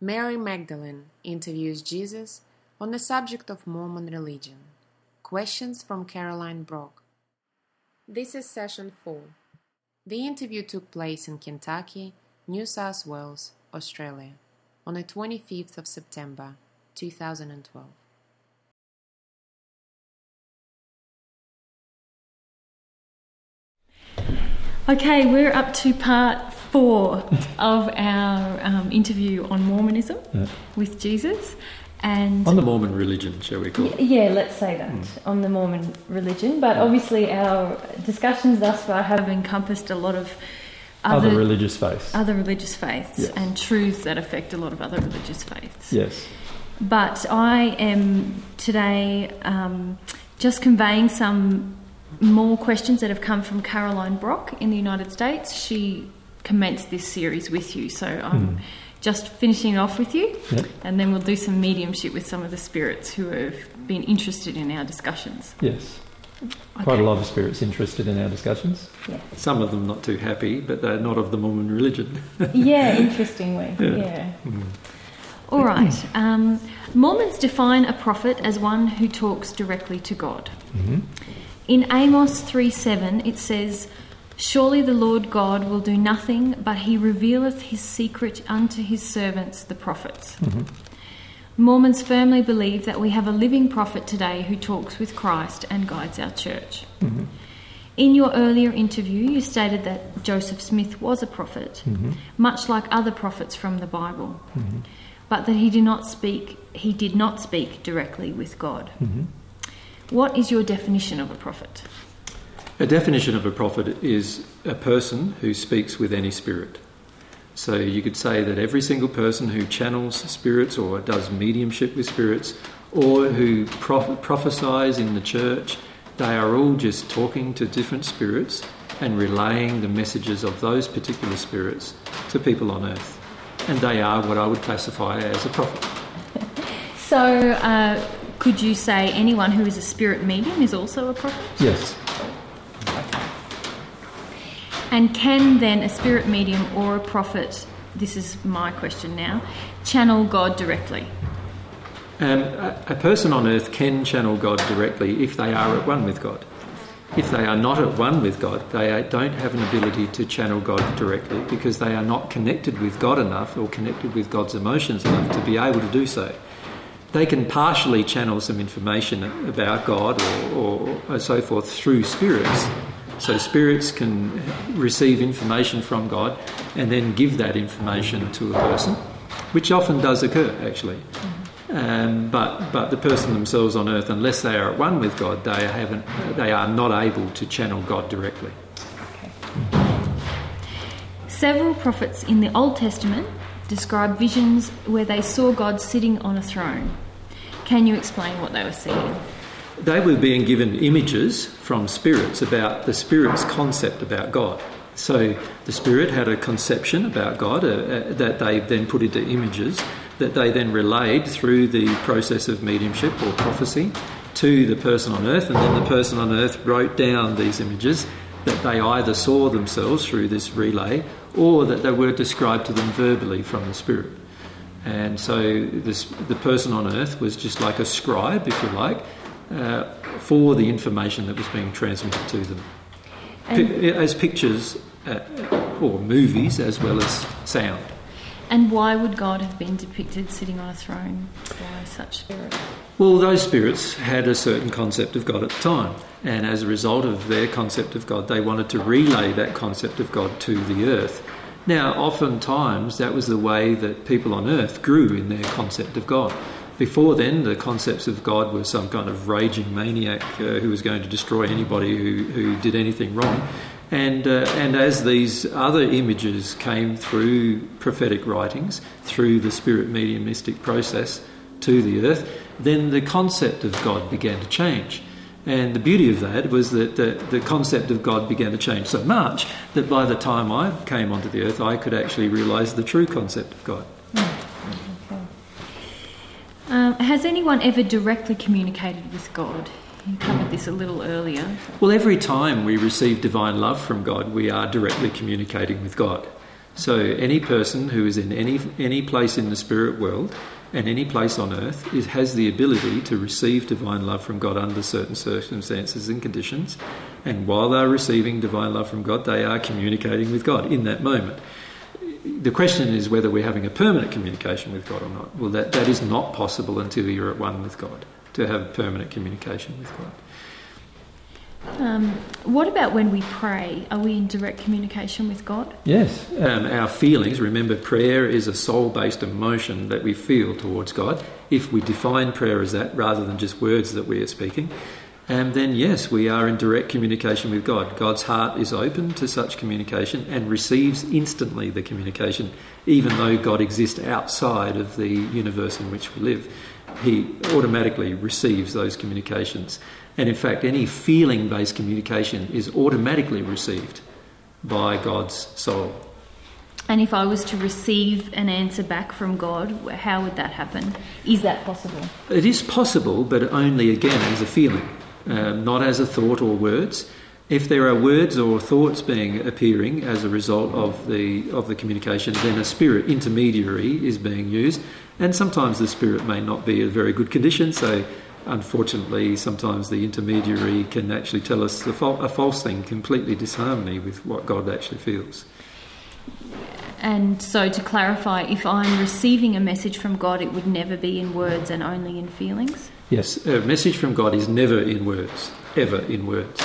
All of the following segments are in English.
Mary Magdalene interviews Jesus on the subject of Mormon religion. Questions from Caroline Brock. This is session 4. The interview took place in Kentucky, New South Wales, Australia, on the 25th of September 2012. Okay, we're up to part four of our um, interview on Mormonism Yeah. with Jesus. And On the Mormon religion, shall we call it? yeah, let's say that on the Mormon religion. But obviously, our discussions thus far have encompassed a lot of Other, other, religious faiths. other religious faiths Yes. and truths that affect a lot of other religious faiths. yes. But I am today um, just conveying some more questions that have come from Caroline Brock in the United States. She commenced this series with you, so I'm Hmm. just finishing off with you, Yep. and then we'll do some mediumship with some of the spirits who have been interested in our discussions. Yes. Quite a lot of spirits interested in our discussions. Yeah. Some of them not too happy, but they're not of the Mormon religion. Yeah, interestingly. Yeah. yeah. Mm. All right. Um, Mormons define a prophet as one who talks directly to God. hmm In Amos 3 7, it says, Surely the Lord God will do nothing, but he revealeth his secret unto his servants, the prophets. hmm Mormons firmly believe that we have a living prophet today who talks with Christ and guides our church. hmm In your earlier interview, you stated that Joseph Smith was a prophet, hmm much like other prophets from the Bible, hmm but that he did not speak he did not speak directly with God. What is your definition of a prophet? A definition of a prophet is a person who speaks with any spirit. So you could say that every single person who channels spirits or does mediumship with spirits or who proph- prophesies in the church, they are all just talking to different spirits and relaying the messages of those particular spirits to people on earth. And they are what I would classify as a prophet. So, uh, could you say anyone who is a spirit medium is also a prophet? Yes. And can then a spirit medium or a prophet, this is my question now, channel God directly? Um, a, a person on earth can channel God directly if they are at one with God. If they are not at one with God, they are- don't have an ability to channel God directly because they are not connected with God enough or connected with God's emotions enough to be able to do so. They can partially channel some information about God or, or so forth through spirits. So spirits can receive information from God and then give that information to a person, which often does occur actually. Um, but but the person themselves on earth, unless they are at one with God, they haven't they are not able to channel God directly. Okay. Several prophets in the Old Testament describe visions where they saw God sitting on a throne. Can you explain what they were seeing? They were being given images from spirits about the spirit's concept about God. So the spirit had a conception about God uh, uh, that they then put into images that they then relayed through the process of mediumship or prophecy to the person on earth, and then the person on earth wrote down these images that they either saw themselves through this relay or that they were described to them verbally from the spirit. And so this, the person on earth was just like a scribe, if you like, uh, for the information that was being transmitted to them. As pictures uh, or movies as well as sound. And why would God have been depicted sitting on a throne by such spirit? Well, those spirits had a certain concept of God at the time, and as a result of their concept of God, they wanted to relay that concept of God to the earth. Now, oftentimes, that was the way that people on earth grew in their concept of God. Before then, the concepts of God were some kind of raging maniac uh, who was going to destroy anybody who, who did anything wrong. And, uh, and as these other images came through prophetic writings, through the spirit mediumistic process to the earth, then the concept of God began to change. And the beauty of that was that the, the concept of God began to change so much that by the time I came onto the earth, I could actually realize the true concept of God. Um, has anyone ever directly communicated with God? You covered this a little earlier. Well, every time we receive divine love from God, we are directly communicating with God. So any person who is in any any place in the spirit world and any place on earth is, has the ability to receive divine love from God under certain circumstances and conditions. And while they're receiving divine love from God, they are communicating with God in that moment. The question is whether we're having a permanent communication with God or not. Well, that, that is not possible until you're at one with God, to have permanent communication with God. Um, what about when we pray? Are we in direct communication with God? Yes. Um, our feelings, remember, prayer is a soul based emotion that we feel towards God. If we define prayer as that rather than just words that we are speaking, and then yes, we are in direct communication with God. God's heart is open to such communication and receives instantly the communication, even though God exists outside of the universe in which we live. He automatically receives those communications. And in fact, any feeling based communication is automatically received by God's soul. And if I was to receive an answer back from God, how would that happen? Is that possible? It is possible, but only again as a feeling, um, not as a thought or words. If there are words or thoughts being appearing as a result of the of the communication, then a spirit intermediary is being used, and sometimes the spirit may not be in very good condition. So, unfortunately, sometimes the intermediary can actually tell us a, fal- a false thing, completely disharmony with what God actually feels. And so, to clarify, if I'm receiving a message from God, it would never be in words and only in feelings? Yes, a message from God is never in words, ever in words.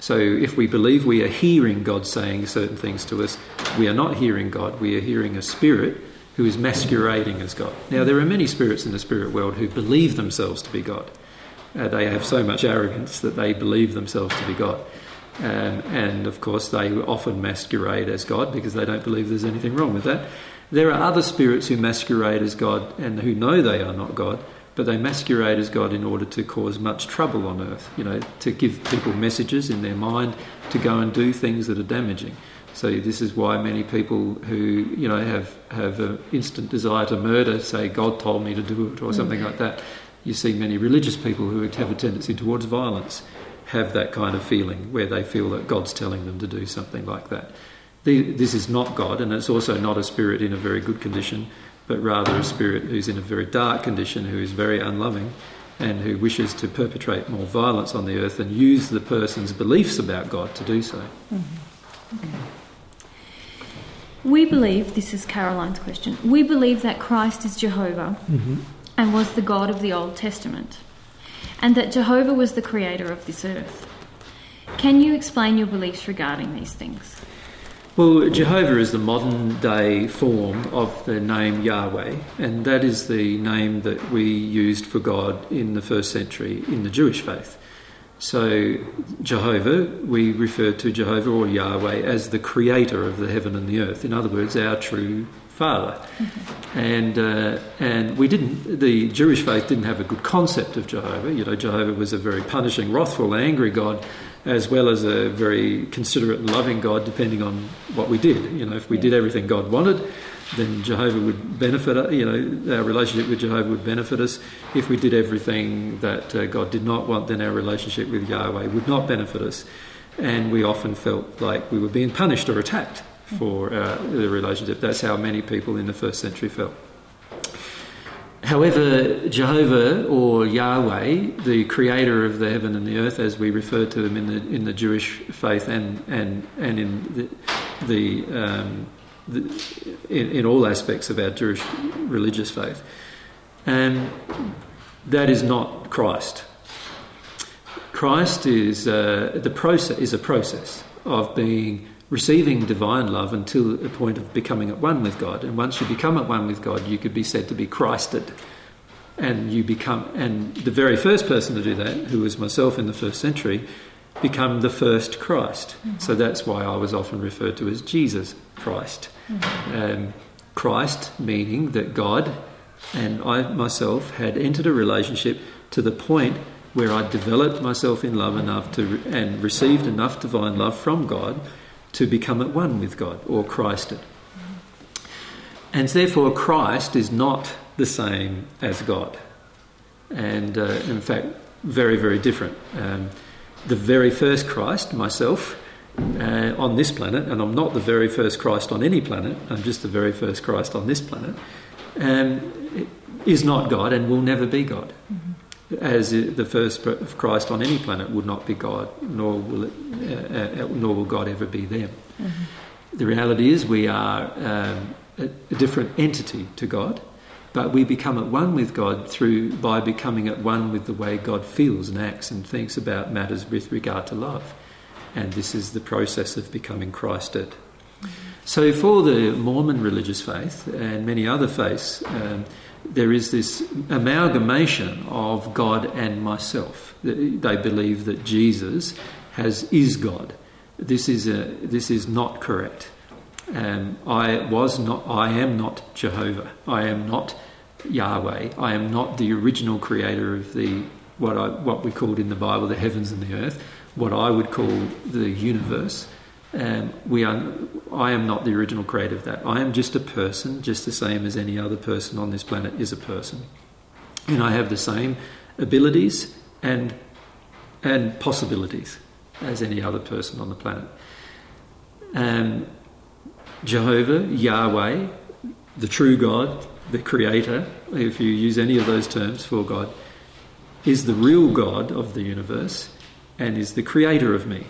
So if we believe we are hearing God saying certain things to us, we are not hearing God, we are hearing a spirit who is masquerading as God. Now, there are many spirits in the spirit world who believe themselves to be God. Uh, they have so much arrogance that they believe themselves to be God. Um, and of course, they often masquerade as God because they don't believe there's anything wrong with that. There are other spirits who masquerade as God and who know they are not God, but they masquerade as God in order to cause much trouble on earth, you know, to give people messages in their mind to go and do things that are damaging. So this is why many people who, you know, have, have an instant desire to murder say, God told me to do it, or something like that. You see many religious people who have a tendency towards violence have that kind of feeling where they feel that God's telling them to do something like that. This is not God, and it's also not a spirit in a very good condition, but rather a spirit who's in a very dark condition, who is very unloving, and who wishes to perpetrate more violence on the earth and use the person's beliefs about God to do so. Mm-hmm. We believe, this is Caroline's question, we believe that Christ is Jehovah mm-hmm. and was the God of the Old Testament, and that Jehovah was the creator of this earth. Can you explain your beliefs regarding these things? Well, Jehovah is the modern day form of the name Yahweh, and that is the name that we used for God in the first century in the Jewish faith. So, Jehovah, we refer to Jehovah or Yahweh as the creator of the heaven and the earth. In other words, our true Father. And uh, and we didn't. The Jewish faith didn't have a good concept of Jehovah. You know, Jehovah was a very punishing, wrathful, angry God, as well as a very considerate and loving God, depending on what we did. You know, if we did everything God wanted, then Jehovah would benefit. us. You know, our relationship with Jehovah would benefit us. If we did everything that uh, God did not want, then our relationship with Yahweh would not benefit us. And we often felt like we were being punished or attacked for uh, the relationship. That's how many people in the first century felt. However, Jehovah or Yahweh, the creator of the heaven and the earth, as we refer to him in the in the Jewish faith and and and in the, the, um, the in, in all aspects of our Jewish religious faith, and that is not Christ. Christ is uh, the process is a process of being receiving divine love until the point of becoming at one with God. And once you become at one with God, you could be said to be Christed. And you become, and the very first person to do that, who was myself in the first century, become the first Christ. So that's why I was often referred to as Jesus Christ. Um, Christ meaning that God and I myself had entered a relationship to the point where I developed myself in love enough to and received enough divine love from God to become at one with God or Christed. And therefore, Christ is not the same as God. And uh, in fact, very, very different. Um, the very first Christ, myself, uh, on this planet, and I'm not the very first Christ on any planet, I'm just the very first Christ on this planet, um, is not God and will never be God. As the first Christ on any planet would not be God, nor will, it, uh, uh, nor will God ever be them. The reality is we are um, a, a different entity to God, but we become at one with God through by becoming at one with the way God feels and acts and thinks about matters with regard to love. And this is the process of becoming Christed. So, for the Mormon religious faith and many other faiths, um, there is this amalgamation of God and myself. They believe that Jesus has is God. This is a, this is not correct. Um, I was not. I am not Jehovah. I am not Yahweh. I am not the original creator of the what I what we called in the Bible the heavens and the earth. What I would call the universe. Um, we are, I am not the original creator of that. I am just a person, just the same as any other person on this planet is a person. And I have the same abilities and, and possibilities as any other person on the planet. Um, Jehovah, Yahweh, the true God, the creator, if you use any of those terms for God, is the real God of the universe and is the creator of me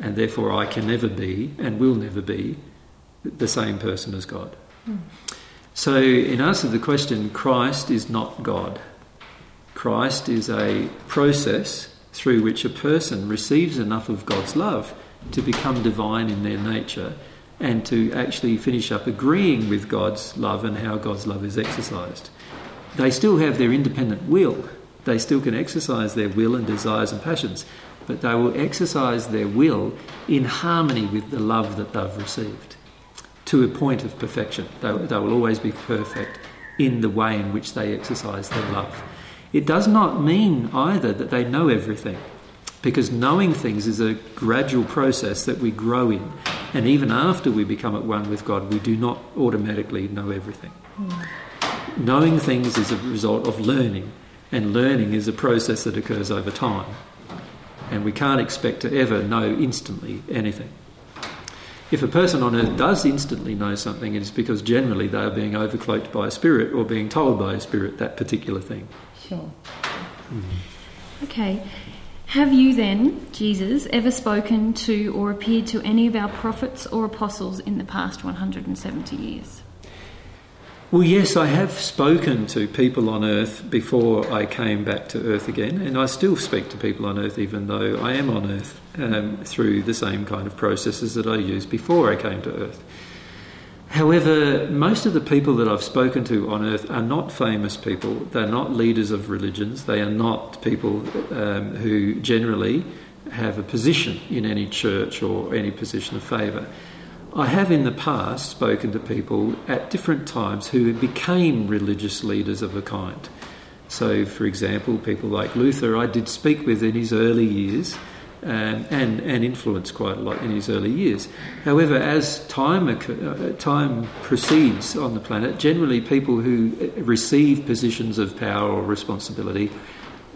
and therefore I can never be and will never be the same person as God. Mm. So, in answer to the question, Christ is not God. Christ is a process through which a person receives enough of God's love to become divine in their nature and to actually finish up agreeing with God's love and how God's love is exercised. They still have their independent will. They still can exercise their will and desires and passions, but they will exercise their will in harmony with the love that they've received to a point of perfection. They, they will always be perfect in the way in which they exercise their love. It does not mean either that they know everything, because knowing things is a gradual process that we grow in. And even after we become at one with God, we do not automatically know everything. Mm. Knowing things is a result of learning, and learning is a process that occurs over time and we can't expect to ever know instantly anything. If a person on earth does instantly know something, it is because generally they are being overcloaked by a spirit or being told by a spirit that particular thing. Sure. Mm-hmm. Okay. Have you then, Jesus, ever spoken to or appeared to any of our prophets or apostles in the past 170 years? Well, yes, I have spoken to people on earth before I came back to earth again, and I still speak to people on earth even though I am on earth um, through the same kind of processes that I used before I came to earth. However, most of the people that I've spoken to on earth are not famous people. They're not leaders of religions. They are not people um, who generally have a position in any church or any position of favour. I have in the past spoken to people at different times who became religious leaders of a kind. So, for example, people like Luther, I did speak with in his early years um, and, and influenced quite a lot in his early years. However, as time, uh, time proceeds on the planet, generally people who receive positions of power or responsibility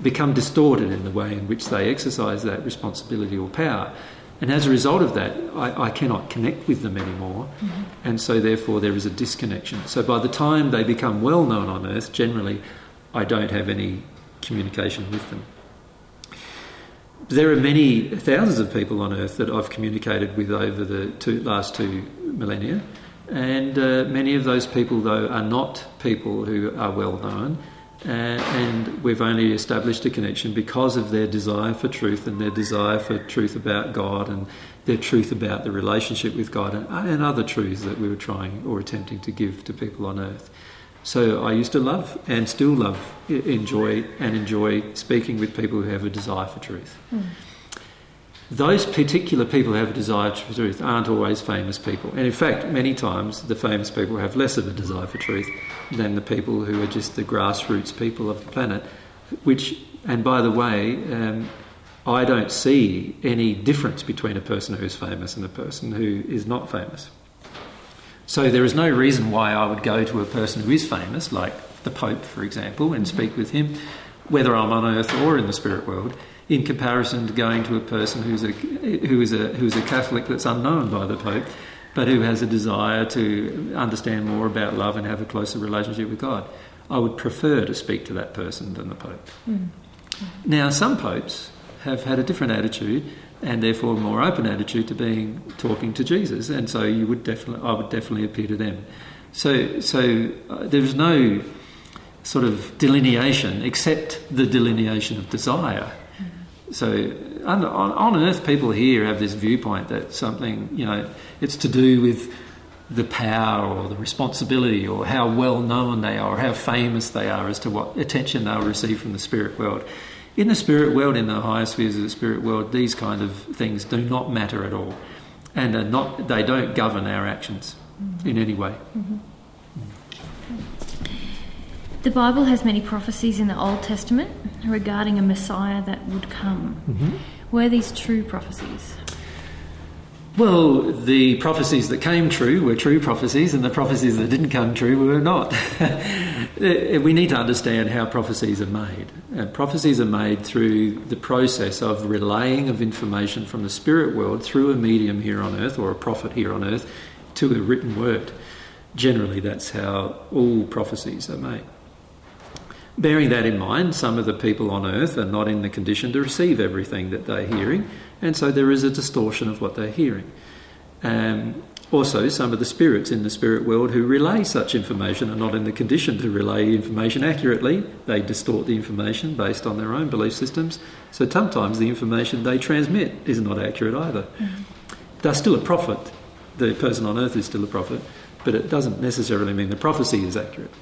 become distorted in the way in which they exercise that responsibility or power. And as a result of that, I, I cannot connect with them anymore. Mm-hmm. And so, therefore, there is a disconnection. So, by the time they become well known on earth, generally, I don't have any communication with them. There are many thousands of people on earth that I've communicated with over the two, last two millennia. And uh, many of those people, though, are not people who are well known uh, and we've only established a connection because of their desire for truth and their desire for truth about God and their truth about the relationship with God and, and other truths that we were trying or attempting to give to people on earth. So I used to love and still love, enjoy and enjoy speaking with people who have a desire for truth. Mm those particular people who have a desire for truth aren't always famous people. And in fact, many times the famous people have less of a desire for truth than the people who are just the grassroots people of the planet. Which, and by the way, um, I don't see any difference between a person who is famous and a person who is not famous. So there is no reason why I would go to a person who is famous, like the Pope, for example, and mm-hmm. speak with him, whether I'm on earth or in the spirit world in comparison to going to a person who's a who is a who's a Catholic that's unknown by the Pope, but who has a desire to understand more about love and have a closer relationship with God. I would prefer to speak to that person than the Pope. Mm-hmm. Now, some popes have had a different attitude and therefore a more open attitude to being talking to Jesus, and so you would definitely, I would definitely appear to them. So, so uh, there's no sort of delineation except the delineation of desire. So on, on, on earth, people here have this viewpoint that something, you know, it's to do with the power or the responsibility or how well known they are or how famous they are as to what attention they'll receive from the spirit world. In the spirit world, in the higher spheres of the spirit world, these kind of things do not matter at all, and are not, they don't govern our actions mm-hmm. in any way. Mm-hmm. The Bible has many prophecies in the Old Testament regarding a Messiah that would come. Mm-hmm. Were these true prophecies? Well, the prophecies that came true were true prophecies, and the prophecies that didn't come true were not. Eh, eh, we need to understand how prophecies are made. Prophecies are made through the process of relaying of information from the spirit world through a medium here on earth or a prophet here on earth to a written word. Generally, that's how all prophecies are made. Bearing that in mind, some of the people on earth are not in the condition to receive everything that they're hearing, and so there is a distortion of what they're hearing. Um, also, some of the spirits in the spirit world who relay such information are not in the condition to relay information accurately. They distort the information based on their own belief systems. So sometimes the information they transmit is not accurate either. They're still a prophet. The person on earth is still a prophet, but it doesn't necessarily mean the prophecy is accurate.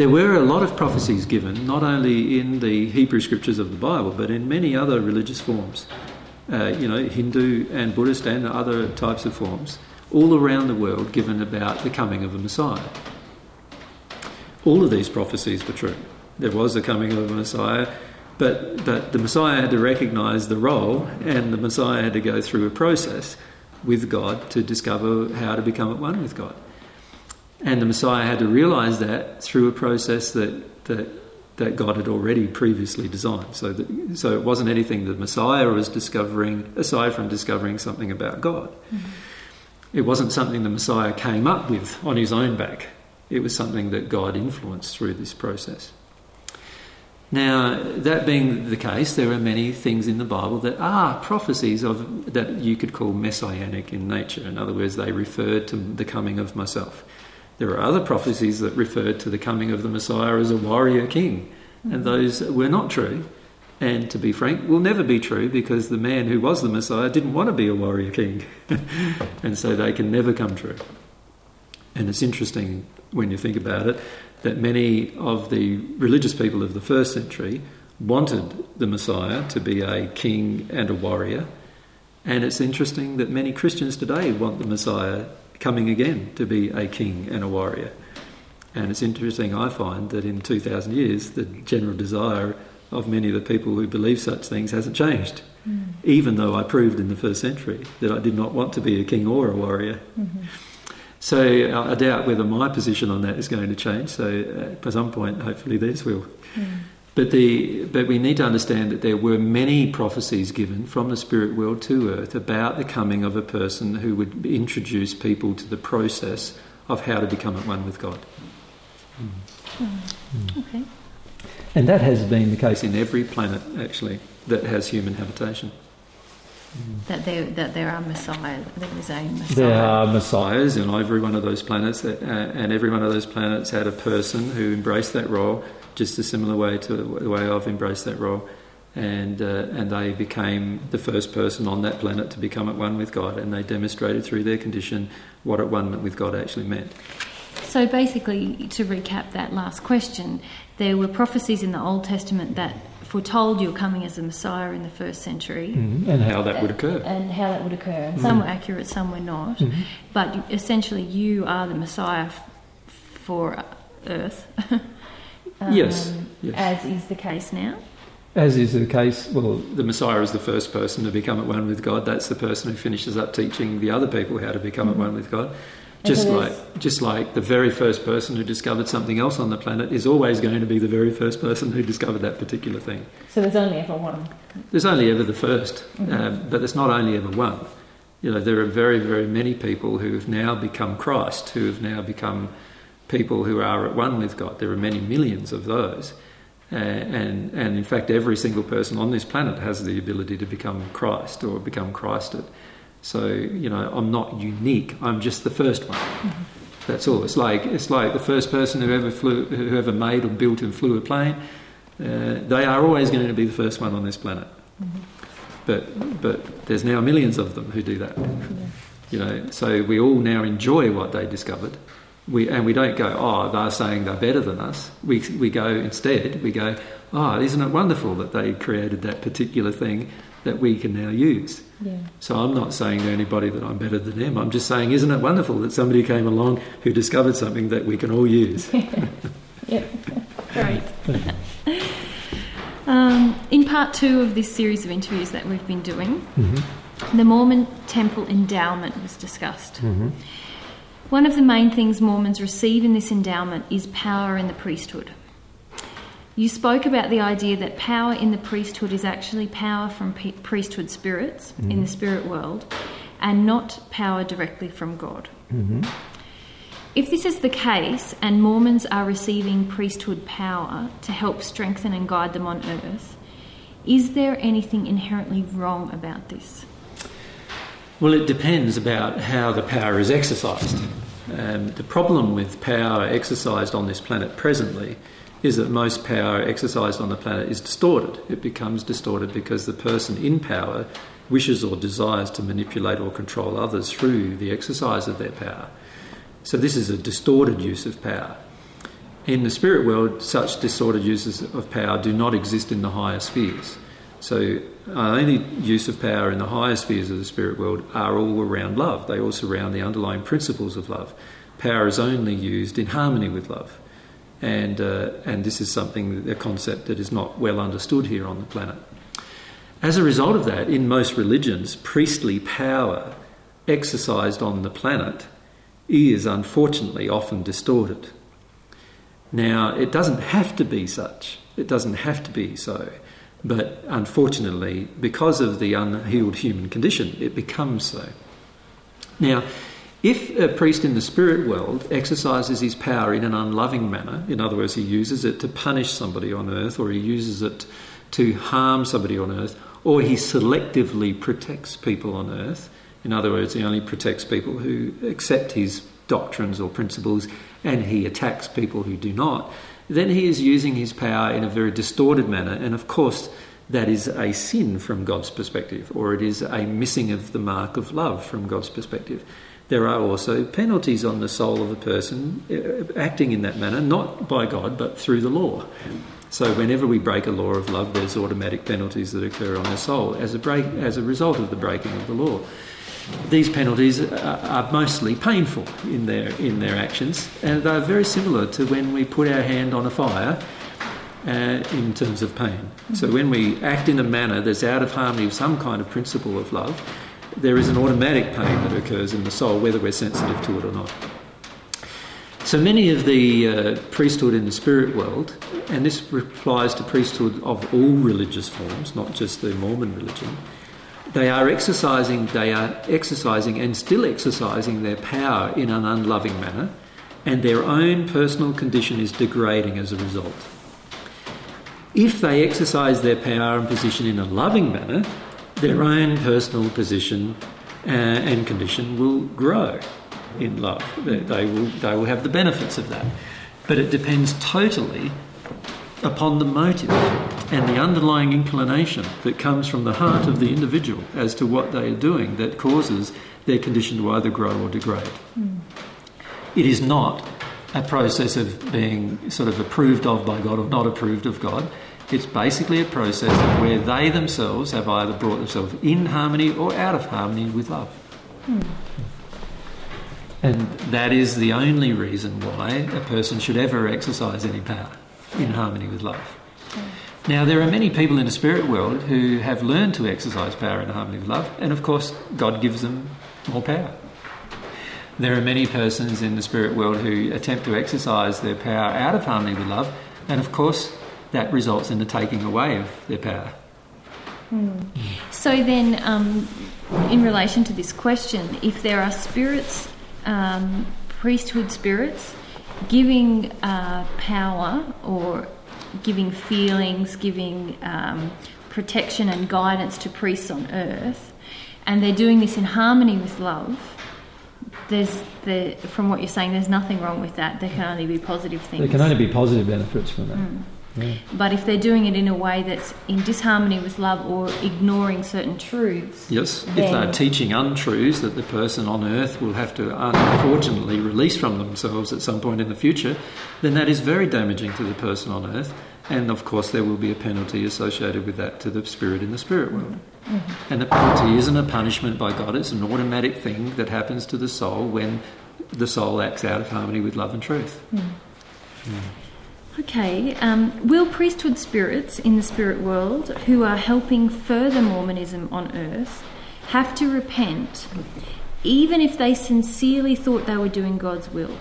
There were a lot of prophecies given, not only in the Hebrew scriptures of the Bible, but in many other religious forms. Uh, you know, Hindu and Buddhist and other types of forms, all around the world, given about the coming of a Messiah. All of these prophecies were true. There was a coming of a Messiah, but, but the Messiah had to recognize the role, and the Messiah had to go through a process with God to discover how to become at one with God. And the Messiah had to realize that through a process that, that, that God had already previously designed. So, that, so it wasn't anything the Messiah was discovering, aside from discovering something about God. Mm-hmm. It wasn't something the Messiah came up with on his own back. It was something that God influenced through this process. Now, that being the case, there are many things in the Bible that are prophecies of that you could call messianic in nature. In other words, they refer to the coming of myself. There are other prophecies that referred to the coming of the Messiah as a warrior king, and mm-hmm. those were not true. And to be frank, will never be true because the man who was the Messiah didn't want to be a warrior king. and so they can never come true. And it's interesting when you think about it that many of the religious people of the first century wanted the Messiah to be a king and a warrior. And it's interesting that many Christians today want the Messiah coming again to be a king and a warrior. And it's interesting, I find, that in 2,000 years, the general desire of many of the people who believe such things hasn't changed. Mm. Even though I proved in the first century that I did not want to be a king or a warrior. Mm-hmm. So I doubt whether my position on that is going to change. So uh, at some point, hopefully theirs will. Mm. But, the, but we need to understand that there were many prophecies given from the spirit world to earth about the coming of a person who would introduce people to the process of how to become at one with God. Mm. Okay. And that has been the case in every planet, actually, that has human habitation. That there, that there are messiahs. There is a messiah. There are messiahs in every one of those planets, uh, and every one of those planets had a person who embraced that role, just a similar way to the way I've embraced that role, and uh, and they became the first person on that planet to become at one with God, and they demonstrated through their condition what at one with God actually meant. So basically, to recap that last question, there were prophecies in the Old Testament that foretold your coming as a Messiah in the first century. Mm, and how that would occur. And how that would occur. And some were accurate, some were not. Mm-hmm. But essentially, you are the Messiah f- for Earth. um, yes, yes. As is the case now. As is the case, well, the Messiah is the first person to become at one with God. That's the person who finishes up teaching the other people how to become Mm-hmm. at one with God. Just like, there's- just like the very first person who discovered something else on the planet is always going to be the very first person who discovered that particular thing. So there's only ever one. There's only ever the 1st um, but there's not only ever one. You know, there are very, very many people who have now become Christ, who have now become people who are at one with God. There are many millions of those. Uh, and, and in fact, every single person on this planet has the ability to become Christ or become Christed. So, you know, I'm not unique, I'm just the first one. That's all. It's like, it's like the first person who ever, flew, who ever made or built and flew a plane. Uh, they are always going to be the first one on this planet. But, but there's now millions of them who do that. You know, so we all now enjoy what they discovered. We, and we don't go, oh, they're saying they're better than us. We, we go instead, we go, oh, isn't it wonderful that they created that particular thing that we can now use? Yeah. So I'm not saying to anybody that I'm better than them. I'm just saying, isn't it wonderful that somebody came along who discovered something that we can all use? Yep. Great. um, in part two of this series of interviews that we've been doing, the Mormon temple endowment was discussed. One of the main things Mormons receive in this endowment is power in the priesthood. You spoke about the idea that power in the priesthood is actually power from priesthood spirits in the mm-hmm. spirit world and not power directly from God. Mm-hmm. If this is the case, and Mormons are receiving priesthood power to help strengthen and guide them on earth, is there anything inherently wrong about this? Well, it depends about how the power is exercised. Um, the problem with power exercised on this planet presently is that most power exercised on the planet is distorted. It becomes distorted because the person in power wishes or desires to manipulate or control others through the exercise of their power. So, this is a distorted use of power. In the spirit world, such distorted uses of power do not exist in the higher spheres. So, only use of power in the higher spheres of the spirit world are all around love. They all surround the underlying principles of love. Power is only used in harmony with love. And, uh, and this is something, a concept that is not well understood here on the planet. As a result of that, in most religions, priestly power exercised on the planet is unfortunately often distorted. Now, it doesn't have to be such, it doesn't have to be so, but unfortunately, because of the unhealed human condition, it becomes so. Now, if a priest in the spirit world exercises his power in an unloving manner, in other words, he uses it to punish somebody on earth, or he uses it to harm somebody on earth, or he selectively protects people on earth, in other words, he only protects people who accept his doctrines or principles and he attacks people who do not, then he is using his power in a very distorted manner. And of course, that is a sin from God's perspective, or it is a missing of the mark of love from God's perspective. There are also penalties on the soul of a person uh, acting in that manner, not by God, but through the law. So whenever we break a law of love, there's automatic penalties that occur on our soul as a break, as a result of the breaking of the law. These penalties are, mostly painful in their in their actions, and they are very similar to when we put our hand on a fire. Uh, in terms of pain. So, when we act in a manner that's out of harmony with some kind of principle of love, there is an automatic pain that occurs in the soul, whether we're sensitive to it or not. So many of the uh, priesthood in the spirit world, and this applies to priesthood of all religious forms, not just the Mormon religion, they are exercising, they are exercising and still exercising their power in an unloving manner, and their own personal condition is degrading as a result. If they exercise their power and position in a loving manner, their own personal position uh, and condition will grow in love. They, they, will, they will have the benefits of that. But it depends totally upon the motive and the underlying inclination that comes from the heart of the individual as to what they are doing that causes their condition to either grow or degrade. Hmm. It is not a process of being sort of approved of by God or not approved of God. It's basically a process of where they themselves have either brought themselves in harmony or out of harmony with love. Hmm. And that is the only reason why a person should ever exercise any power in harmony with love. Now, there are many people in the spirit world who have learned to exercise power in harmony with love, and of course, God gives them more power. There are many persons in the spirit world who attempt to exercise their power out of harmony with love, and of course, that results in the taking away of their power. So then, um, in relation to this question, if there are spirits, um, priesthood spirits, giving uh, power or giving feelings, giving um, protection and guidance to priests on earth, and they're doing this in harmony with love, there's the, from what you're saying, there's nothing wrong with that. There can only be positive things. There can only be positive benefits from that. Mm. Yeah. But if they're doing it in a way that's in disharmony with love or ignoring certain truths, Yes, if they're teaching untruths that the person on earth will have to unfortunately release from themselves at some point in the future, then that is very damaging to the person on earth. And of course, there will be a penalty associated with that to the spirit in the spirit world. Mm-hmm. And the penalty isn't a punishment by God, it's an automatic thing that happens to the soul when the soul acts out of harmony with love and truth. Mm. Mm. Okay, um, will priesthood spirits in the spirit world who are helping further Mormonism on earth have to repent even if they sincerely thought they were doing God's will?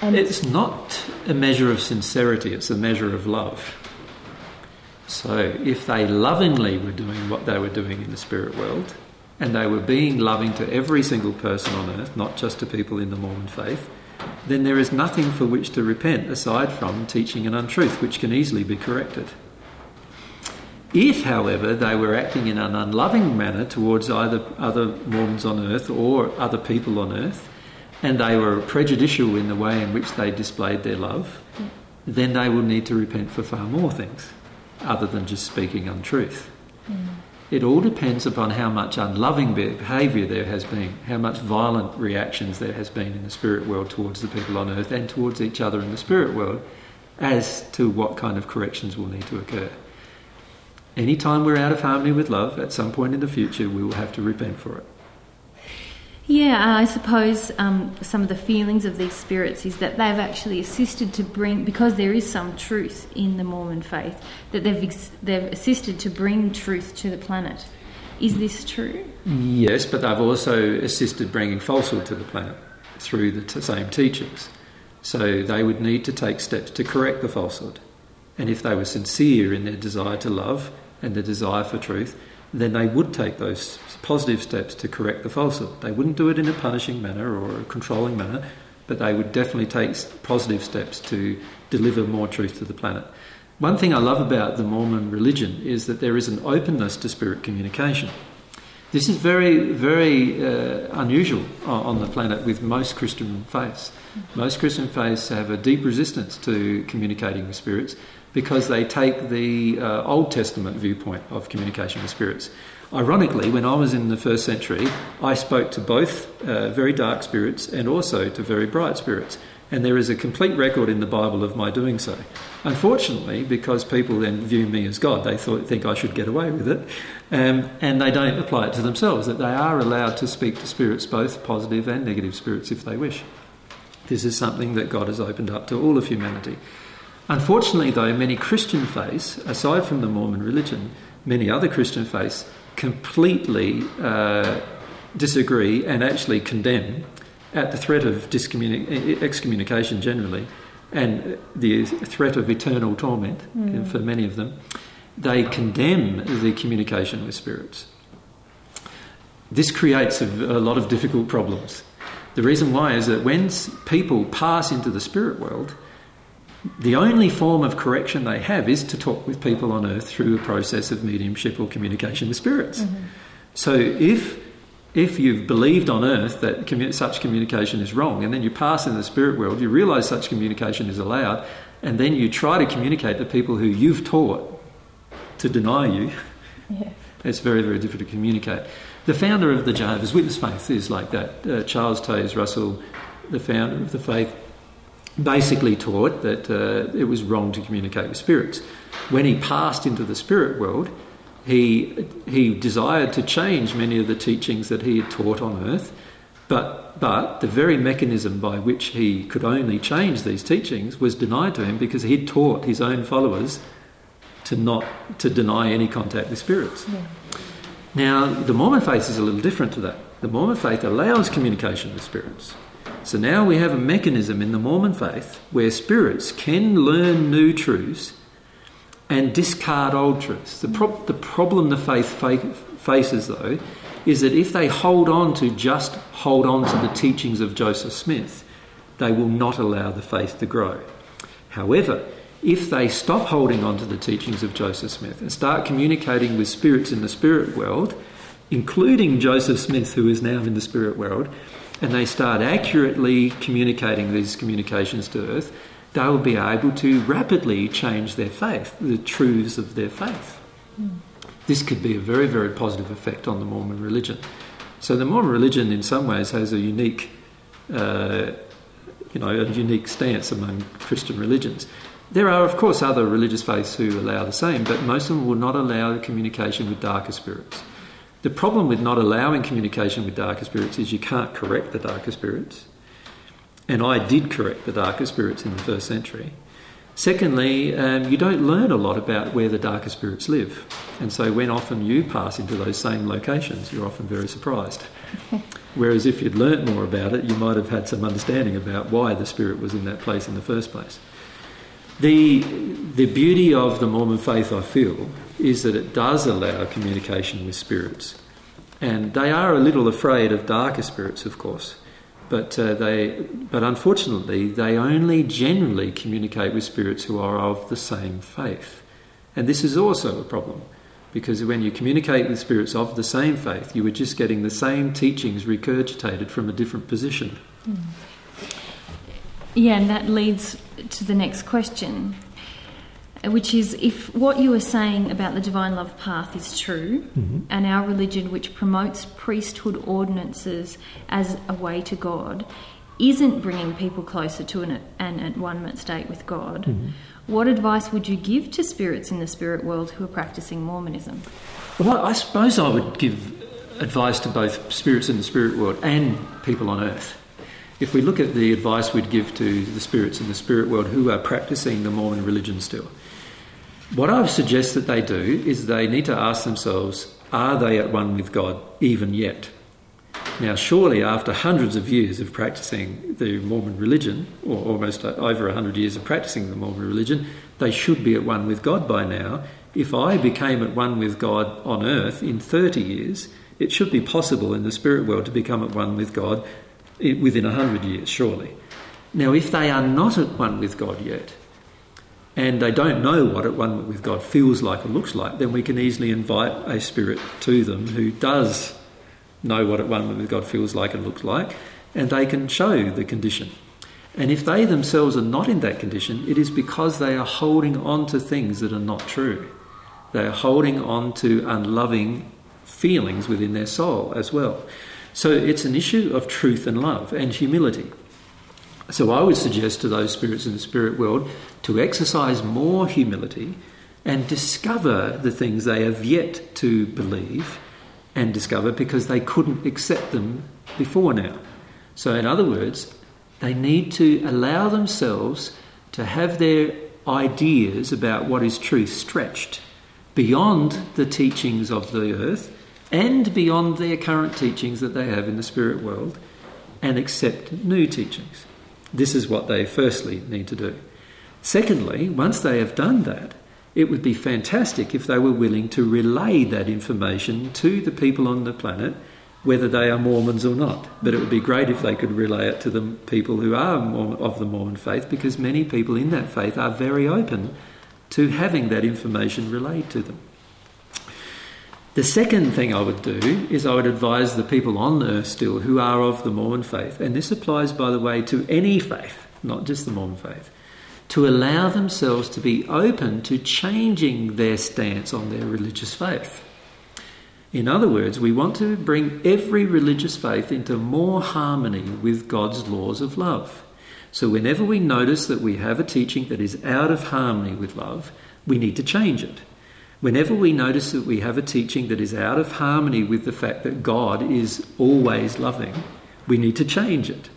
And It's not a measure of sincerity, it's a measure of love. So if they lovingly were doing what they were doing in the spirit world, and they were being loving to every single person on earth, not just to people in the Mormon faith, then there is nothing for which to repent aside from teaching an untruth, which can easily be corrected. If, however, they were acting in an unloving manner towards either other Mormons on earth or other people on earth, and they were prejudicial in the way in which they displayed their love, then they will need to repent for far more things other than just speaking untruth. Mm. It all depends upon how much unloving behaviour there has been, how much violent reactions there has been in the spirit world towards the people on earth and towards each other in the spirit world, as to what kind of corrections will need to occur. Anytime we're out of harmony with love, at some point in the future, we will have to repent for it. Yeah, I suppose um, some of the feelings of these spirits is that they've actually assisted to bring, because there is some truth in the Mormon faith, that they've ex- they've assisted to bring truth to the planet. Is this true? Yes, but they've also assisted bringing falsehood to the planet through the t- same teachings. So they would need to take steps to correct the falsehood. And if they were sincere in their desire to love and their desire for truth, then they would take those positive steps to correct the falsehood. They wouldn't do it in a punishing manner or a controlling manner, but they would definitely take positive steps to deliver more truth to the planet. One thing I love about the Mormon religion is that there is an openness to spirit communication. This is very, very uh, unusual on the planet with most Christian faiths. Most Christian faiths have a deep resistance to communicating with spirits because they take the uh, Old Testament viewpoint of communication with spirits. Ironically, when I was in the first century, I spoke to both uh, very dark spirits and also to very bright spirits. And there is a complete record in the Bible of my doing so. Unfortunately, because people then view me as God, they thought, think I should get away with it. Um, and they don't apply it to themselves, that they are allowed to speak to spirits, both positive and negative spirits, if they wish. This is something that God has opened up to all of humanity. Unfortunately, though, many Christian faiths, aside from the Mormon religion, many other Christian faiths completely uh, disagree and actually condemn at the threat of discommuni- excommunication generally and the threat of eternal torment uh, for many of them. They condemn the communication with spirits. This creates a, a lot of difficult problems. The reason why is that when people pass into the spirit world, the only form of correction they have is to talk with people on earth through a process of mediumship or communication with spirits. So if if you've believed on earth that commu- such communication is wrong, and then you pass in the spirit world, you realise such communication is allowed, and then you try to communicate to people who you've taught to deny you, it's very, very difficult to communicate. The founder of the Jehovah's Witness faith is like that. Uh, Charles Taze Russell, the founder of the faith, basically taught that uh, it was wrong to communicate with spirits. When he passed into the spirit world, he, he desired to change many of the teachings that he had taught on earth, but, but the very mechanism by which he could only change these teachings was denied to him because he'd taught his own followers to not to deny any contact with spirits. Now, the Mormon faith is a little different to that. The Mormon faith allows communication with spirits. So now we have a mechanism in the Mormon faith where spirits can learn new truths and discard old truths. The, pro- the problem the faith fa- faces, though, is that if they hold on to just hold on to the teachings of Joseph Smith, they will not allow the faith to grow. However, if they stop holding on to the teachings of Joseph Smith and start communicating with spirits in the spirit world, including Joseph Smith, who is now in the spirit world, and they start accurately communicating these communications to earth, they will be able to rapidly change their faith, the truths of their faith. Mm. This could be a very, very positive effect on the Mormon religion. So the Mormon religion, in some ways, has a unique, uh, you know, a unique stance among Christian religions. There are, of course, other religious faiths who allow the same, but most of them will not allow communication with darker spirits. The problem with not allowing communication with darker spirits is you can't correct the darker spirits. And I did correct the darker spirits in the first century. Secondly, um, you don't learn a lot about where the darker spirits live. And so when often you pass into those same locations, you're often very surprised. Whereas if you'd learnt more about it, you might have had some understanding about why the spirit was in that place in the first place. The, the beauty of the Mormon faith, I feel, is that it does allow communication with spirits. And they are a little afraid of darker spirits, of course. But, uh, they, but unfortunately, they only generally communicate with spirits who are of the same faith. And this is also a problem because when you communicate with spirits of the same faith, you are just getting the same teachings regurgitated from a different position. Mm. Yeah, and that leads to the next question, which is if what you are saying about the divine love path is true, mm-hmm. and our religion, which promotes priesthood ordinances as a way to God, isn't bringing people closer to an, an at one state with God, mm-hmm. what advice would you give to spirits in the spirit world who are practicing Mormonism? Well, I suppose I would give advice to both spirits in the spirit world and people on earth if we look at the advice we'd give to the spirits in the spirit world who are practicing the Mormon religion still, what I would suggest that they do is they need to ask themselves, are they at one with God even yet? Now, surely after hundreds of years of practicing the Mormon religion, or almost over 100 years of practicing the Mormon religion, they should be at one with God by now. If I became at one with God on earth in 30 years, it should be possible in the spirit world to become at one with God within a hundred years, surely. Now, if they are not at one with God yet, and they don't know what at one with God feels like or looks like, then we can easily invite a spirit to them who does know what at one with God feels like and looks like, and they can show the condition. And if they themselves are not in that condition, it is because they are holding on to things that are not true. They are holding on to unloving feelings within their soul as well. So it's an issue of truth and love and humility. So I would suggest to those spirits in the spirit world to exercise more humility and discover the things they have yet to believe and discover because they couldn't accept them before now. So, in other words, they need to allow themselves to have their ideas about what is truth stretched beyond the teachings of the earth and beyond their current teachings that they have in the spirit world and accept new teachings. This is what they firstly need to do. Secondly, once they have done that, it would be fantastic if they were willing to relay that information to the people on the planet, whether they are Mormons or not. But it would be great if they could relay it to the people who are of the Mormon faith, because many people in that faith are very open to having that information relayed to them. The second thing I would do is I would advise the people on earth still who are of the Mormon faith, and this applies, by the way, to any faith, not just the Mormon faith, to allow themselves to be open to changing their stance on their religious faith. In other words, we want to bring every religious faith into more harmony with God's laws of love. So, whenever we notice that we have a teaching that is out of harmony with love, we need to change it. Whenever we notice that we have a teaching that is out of harmony with the fact that God is always loving, we need to change it.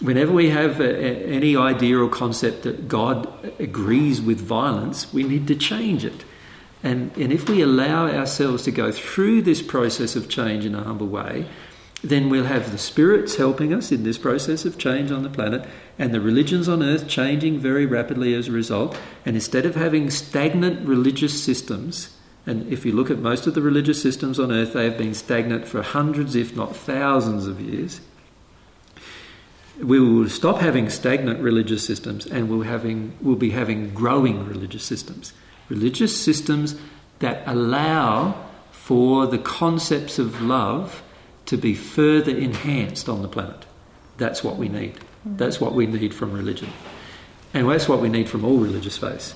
Whenever we have a, a, any idea or concept that God agrees with violence, we need to change it. And, and if we allow ourselves to go through this process of change in a humble way, then we'll have the spirits helping us in this process of change on the planet and the religions on earth changing very rapidly as a result. And instead of having stagnant religious systems, and if you look at most of the religious systems on earth, they have been stagnant for hundreds, if not thousands of years. We will stop having stagnant religious systems and we'll, having, we'll be having growing religious systems. Religious systems that allow for the concepts of love to be further enhanced on the planet. That's what we need. Mm. That's what we need from religion. And that's what we need from all religious faiths.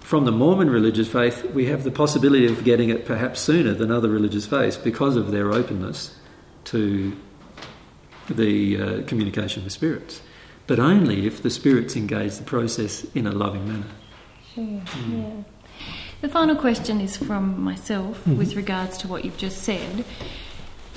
From the Mormon religious faith, we have the possibility of getting it perhaps sooner than other religious faiths because of their openness to the uh, communication with spirits. But only if the spirits engage the process in a loving manner. Sure, mm. yeah. The final question is from myself mm-hmm. with regards to what you've just said.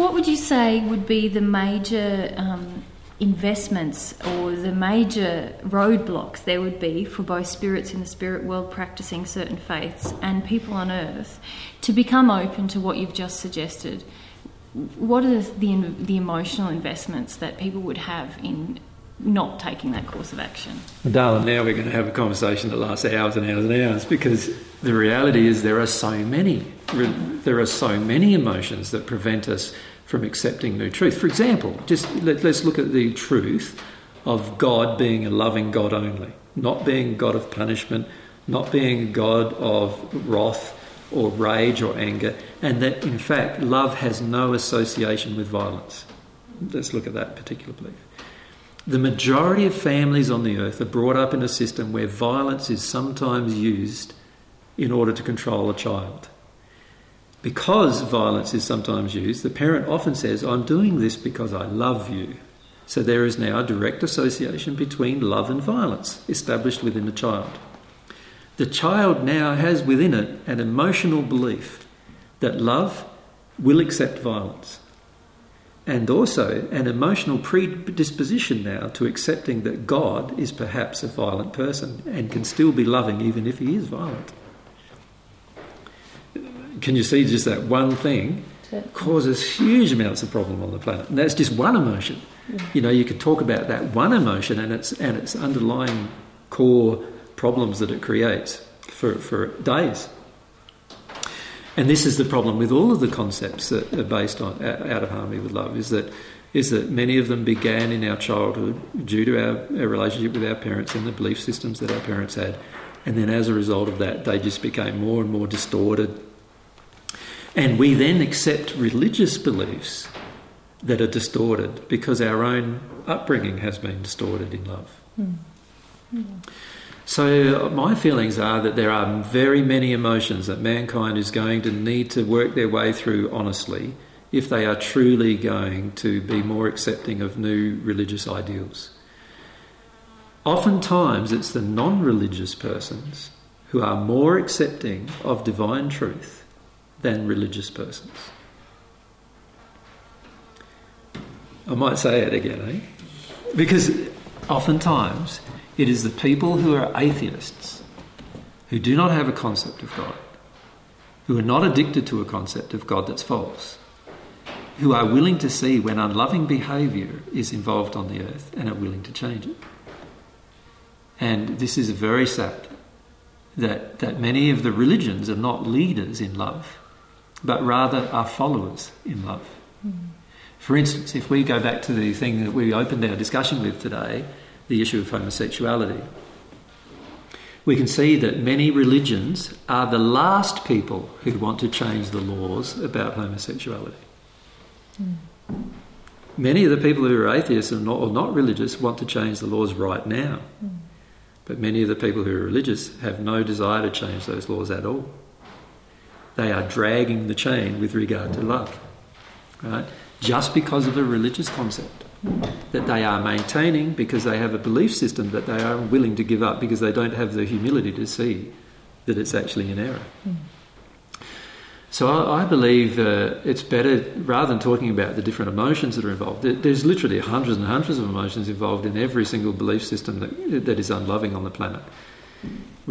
What would you say would be the major um, investments or the major roadblocks there would be for both spirits in the spirit world practicing certain faiths and people on earth to become open to what you've just suggested? What are the, the, emotional investments that people would have in not taking that course of action? Well, darling, now we're going to have a conversation that lasts hours and hours and hours because the reality is there are so many. There are so many emotions that prevent us from accepting new truth. For example, just let, us look at the truth of God being a loving God only, not being God of punishment, not being God of wrath or rage or anger, and that in fact love has no association with violence. Let's look at that particular belief. The majority of families on the earth are brought up in a system where violence is sometimes used in order to control a child. Because violence is sometimes used, the parent often says, I'm doing this because I love you. So there is now a direct association between love and violence established within the child. The child now has within it an emotional belief that love will accept violence, and also an emotional predisposition now to accepting that God is perhaps a violent person and can still be loving even if he is violent can you see just that one thing causes huge amounts of problem on the planet? And that's just one emotion. Mm. You know, you could talk about that one emotion and its and its underlying core problems that it creates for, for days. And this is the problem with all of the concepts that are based on out of harmony with love is that is that many of them began in our childhood due to our, our relationship with our parents and the belief systems that our parents had. And then as a result of that, they just became more and more distorted and we then accept religious beliefs that are distorted because our own upbringing has been distorted in love. Mm. Mm. So, my feelings are that there are very many emotions that mankind is going to need to work their way through honestly if they are truly going to be more accepting of new religious ideals. Oftentimes, it's the non religious persons who are more accepting of divine truth than religious persons. I might say it again, eh? Because oftentimes it is the people who are atheists, who do not have a concept of God, who are not addicted to a concept of God that's false, who are willing to see when unloving behaviour is involved on the earth and are willing to change it. And this is very sad that, that many of the religions are not leaders in love but rather are followers in love. Mm. For instance, if we go back to the thing that we opened our discussion with today, the issue of homosexuality, we can see that many religions are the last people who want to change the laws about homosexuality. Mm. Many of the people who are atheists or not, or not, religious want to change the laws right now. Mm. But many of the people who are religious have no desire to change those laws at all they are dragging the chain with regard to love. Right? Just because of a religious concept that they are maintaining because they have a belief system that they are willing to give up because they don't have the humility to see that it's actually an error. So I, I believe uh, it's better, rather than talking about the different emotions that are involved, there's literally hundreds and hundreds of emotions involved in every single belief system that, that is unloving on the planet.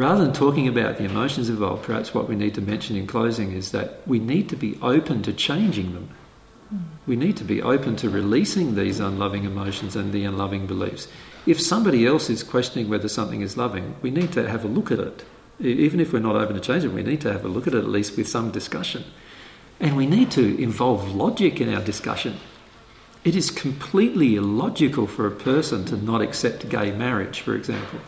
Rather than talking about the emotions involved, perhaps what we need to mention in closing is that we need to be open to changing them. We need to be open to releasing these unloving emotions and the unloving beliefs. If somebody else is questioning whether something is loving, we need to have a look at it. Even if we're not open to changing, we need to have a look at it at least with some discussion. And we need to involve logic in our discussion. It is completely illogical for a person to not accept gay marriage, for example.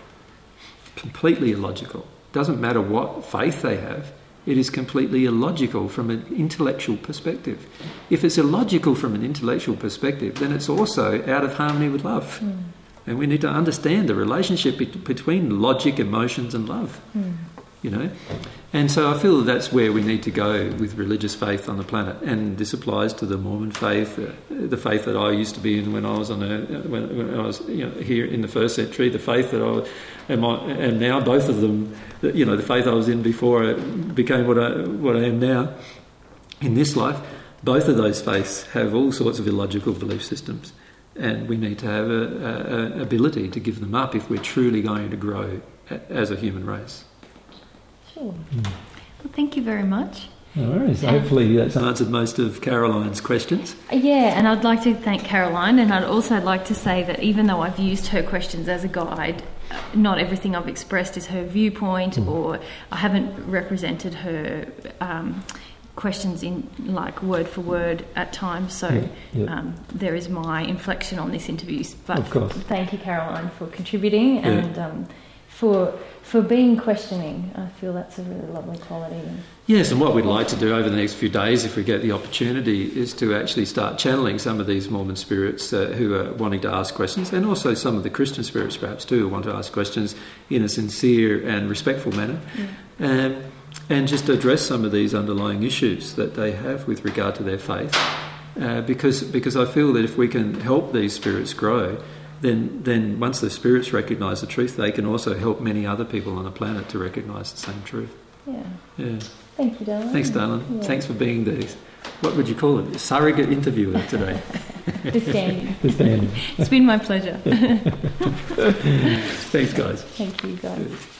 Completely illogical. Doesn't matter what faith they have, it is completely illogical from an intellectual perspective. If it's illogical from an intellectual perspective, then it's also out of harmony with love. Mm. And we need to understand the relationship be- between logic, emotions, and love. Mm. You know, and so I feel that's where we need to go with religious faith on the planet, and this applies to the Mormon faith, uh, the faith that I used to be in when I was on a, when, when, I was you know, here in the first century, the faith that I am, and now both of them, you know, the faith I was in before I became what I what I am now in this life. Both of those faiths have all sorts of illogical belief systems, and we need to have a, a, a ability to give them up if we're truly going to grow as a human race. Sure. Mm. Well, thank you very much. No worries. Hopefully that's answered most of Caroline's questions. Yeah, and I'd like to thank Caroline, and I'd also like to say that even though I've used her questions as a guide, not everything I've expressed is her viewpoint, mm. or I haven't represented her um, questions in like word for word at times. So yeah, yeah. Um, there is my inflection on this interview. But thank you, Caroline, for contributing yeah. and um, for for being questioning. I feel that's a really lovely quality. Yes, and what we'd like to do over the next few days, if we get the opportunity, is to actually start channeling some of these Mormon spirits uh, who are wanting to ask questions, and also some of the Christian spirits perhaps too, who want to ask questions in a sincere and respectful manner. Yeah. Um, and just address some of these underlying issues that they have with regard to their faith. Uh, because, because I feel that if we can help these spirits grow, then, then once the spirits recognise the truth, they can also help many other people on the planet to recognise the same truth. Yeah. Yeah. Thank you, darling. Thanks, darling. Yeah. Thanks for being the, what would you call it, surrogate interviewer today. the standing. the standing. it's been my pleasure. Thanks, guys. Thank you, guys.